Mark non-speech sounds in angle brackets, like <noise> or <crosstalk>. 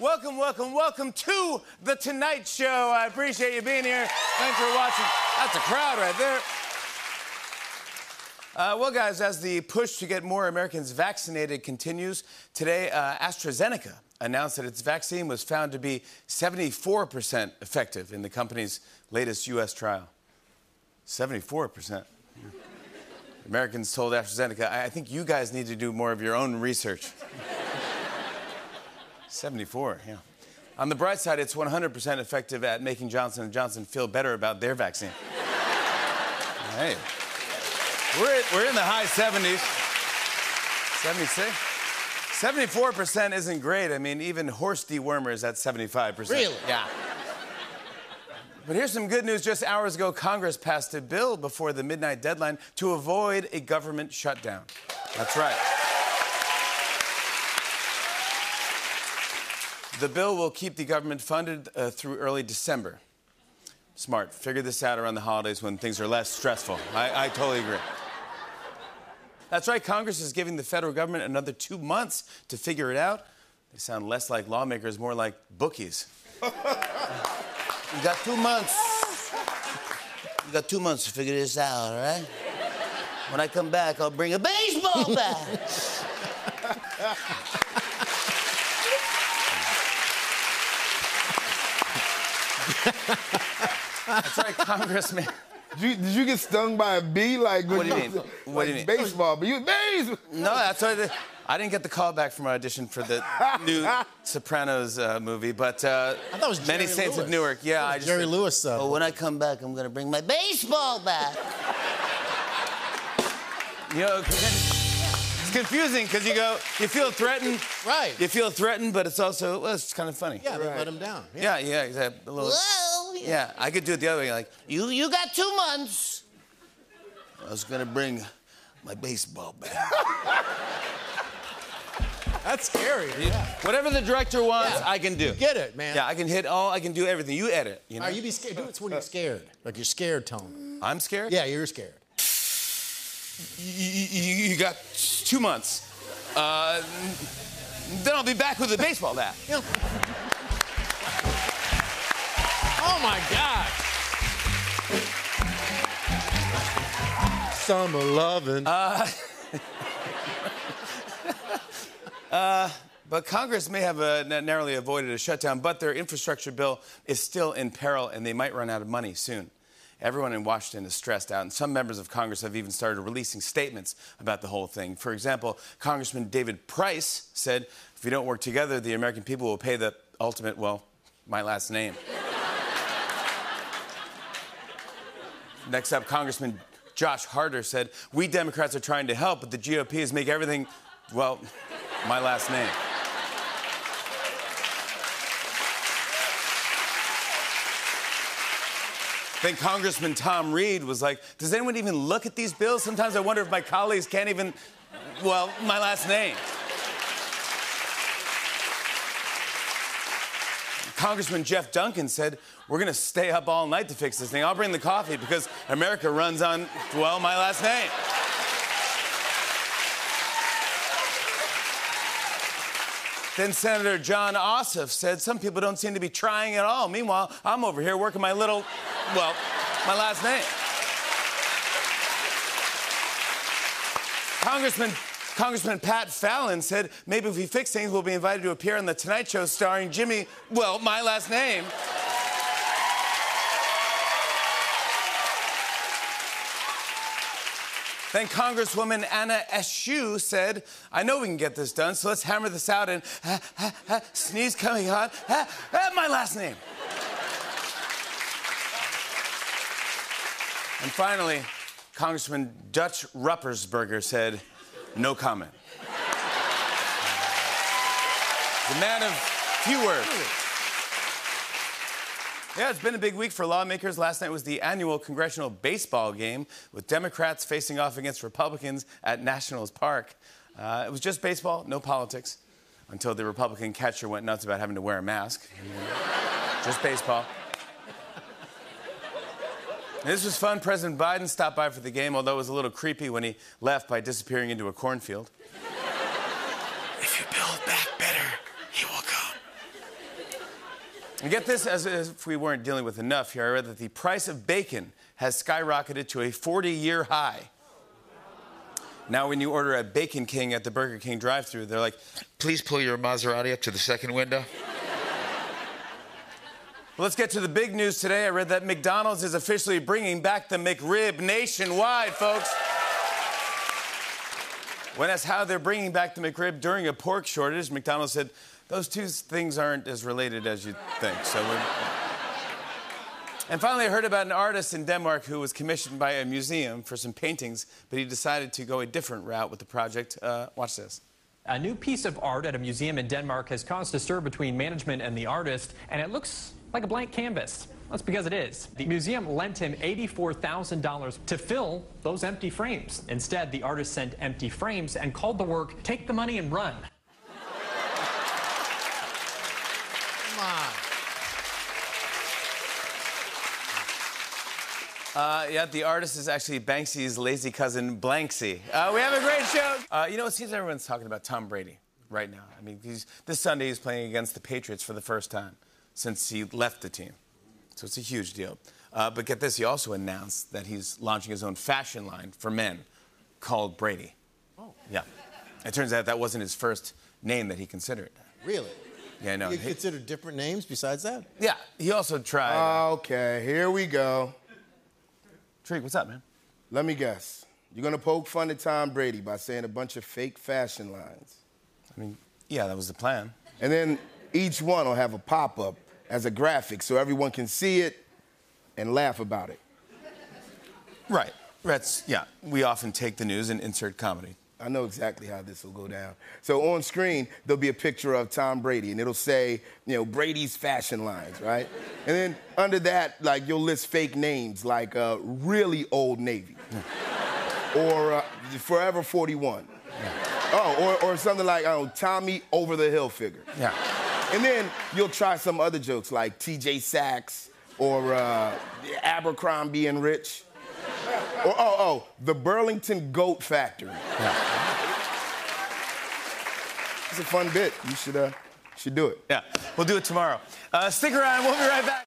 Welcome, welcome, welcome to The Tonight Show. I appreciate you being here. Thanks for watching. That's a crowd right there. Uh, well, guys, as the push to get more Americans vaccinated continues, today uh, AstraZeneca announced that its vaccine was found to be 74% effective in the company's latest U.S. trial. 74%. Americans told AstraZeneca, I I think you guys need to do more of your own research. 74, yeah. On the bright side, it's 100% effective at making Johnson & Johnson feel better about their vaccine. <laughs> hey, we're, we're in the high 70s. 76? 74% isn't great. I mean, even horse dewormer is at 75%. Really? Yeah. But here's some good news. Just hours ago, Congress passed a bill before the midnight deadline to avoid a government shutdown. That's right. The bill will keep the government funded uh, through early December. Smart. Figure this out around the holidays when things are less stressful. I, I totally agree. That's right, Congress is giving the federal government another two months to figure it out. They sound less like lawmakers, more like bookies. You got two months. You got two months to figure this out, all right? When I come back, I'll bring a baseball bat. <laughs> That's right, Congressman. Did <laughs> you, did you get stung by a bee like What do you <laughs> mean? like What do you mean? baseball? But you baseball. No, that's what I, I didn't get the call back from my audition for the <laughs> new Sopranos uh, movie, but uh, I thought it was Many Jerry Saints of Newark. Yeah, I just Jerry Lewis. Uh, Oh, when I come back, I'm gonna bring my baseball back. You know, 'cause then- it's confusing because you go, you feel threatened. Right. You feel threatened, but it's also, well, it's kind of funny. yeah, they Right. let him down. Yeah, Yeah. yeah, exactly. A little, Whoa. yeah, I could do it the other way, like, You you got two months. I was gonna bring my baseball bat. <laughs> That's scary. Yeah. whatever the director wants, Yeah. I can do. Get it, man. Yeah, I can hit all, I can do everything. You edit, you know? All right, you be scared. Do it when you're scared. Like you're scared tone. I'm scared? Yeah, you're scared. You, you, you got two months. Uh, then I'll be back with a baseball bat. Yeah. Oh my God. Summer loving. <laughs> But Congress may have uh, narrowly avoided a shutdown, but their infrastructure bill is still in peril and they might run out of money soon. Everyone in Washington is stressed out, and some members of Congress have even started releasing statements about the whole thing. For example, Congressman David Price said, If we don't work together, the American people will pay the ultimate, well, my last name. <laughs> Next up, Congressman Josh Harder said, We Democrats are trying to help, but the GOP is making everything, well, my last name. Then Congressman Tom Reed was like, Does anyone even look at these bills? Sometimes I wonder if my colleagues can't even, well, my last name. Congressman Jeff Duncan said, We're to stay up all night to fix this thing. I'll bring the coffee because America runs on, well, my last name. Then Senator Jon Ossoff said, Some people don't seem to be trying at all. Meanwhile, I'm over here working my little, well, my last name. Congressman, Congressman Pat Fallon said, maybe if we fix things, we'll be invited to appear on The Tonight Show starring Jimmy, well, my last name. Then Congresswoman Anna Eshoo said, I know we can get this done, so let's hammer this out and ha, ha, ha, sneeze coming on. Ha, ha, my last name. and finally, Congressman Dutch Ruppersberger said, no comment. the man of few words. Yeah, it's been a big week for lawmakers. Last night was the annual congressional baseball game with Democrats facing off against Republicans at Nationals Park. Uh, it was just baseball, no politics, until the Republican catcher went nuts about having to wear a mask. just baseball. This was fun. President Biden stopped by for the game, although it was a little creepy when he left by disappearing into a cornfield. if you build back better, he will come. And get this, as if we weren't dealing with enough here, I read that the price of bacon has skyrocketed to a 40 year high. Now, when you order a Bacon King at the Burger King drive thru they're like, please pull your Maserati up to the second window. let's get to the big news today. I read that McDonald's is officially bringing back the McRib nationwide, folks. When asked how they're bringing back the McRib during a pork shortage, McDonald's said, those two things aren't as related as you think. So. <laughs> And finally, I heard about an artist in Denmark who was commissioned by a museum for some paintings, but he decided to go a different route with the project. Uh, watch this. A new piece of art at a museum in Denmark has caused a stir between management and the artist, and it looks like a blank canvas. That's because it is. The museum lent him $84,000 to fill those empty frames. Instead, the artist sent empty frames and called the work Take the Money and Run. Uh, yeah, the artist is actually Banksy's lazy cousin, Blanksy. Uh, we have a great show. Uh, you know, it seems everyone's talking about Tom Brady right now. I mean, he's, this Sunday he's playing against the Patriots for the first time since he left the team. So it's a huge deal. Uh, but get this, he also announced that he's launching his own fashion line for men called Brady. Oh. Yeah. It turns out that wasn't his first name that he considered. Really? Yeah, no. He- considered different names besides that? yeah, he also tried. Okay, here we go. Tariq, what's up, man? Let me guess. You're gonna poke fun at Tom Brady by saying a bunch of fake fashion lines. I mean, yeah, that was the plan. And then each one will have a pop up as a graphic so everyone can see it and laugh about it. Right. That's, yeah, we often take the news and insert comedy. I know exactly how this will go down. So on screen, there'll be a picture of Tom Brady, and it'll say, you know, Brady's fashion lines, right? And then under that, like, you'll list fake names like uh, really old Navy <laughs> or uh, Forever 41. Oh, or, or something like, oh, Tommy Over the Hill figure. Yeah. And then you'll try some other jokes like TJ Sachs or uh, Abercrombie and Rich. Or, oh, oh, the Burlington Goat Factory. It's a fun bit. You should, uh, should do it. Yeah. We'll do it tomorrow. Uh, stick around. We'll be right back.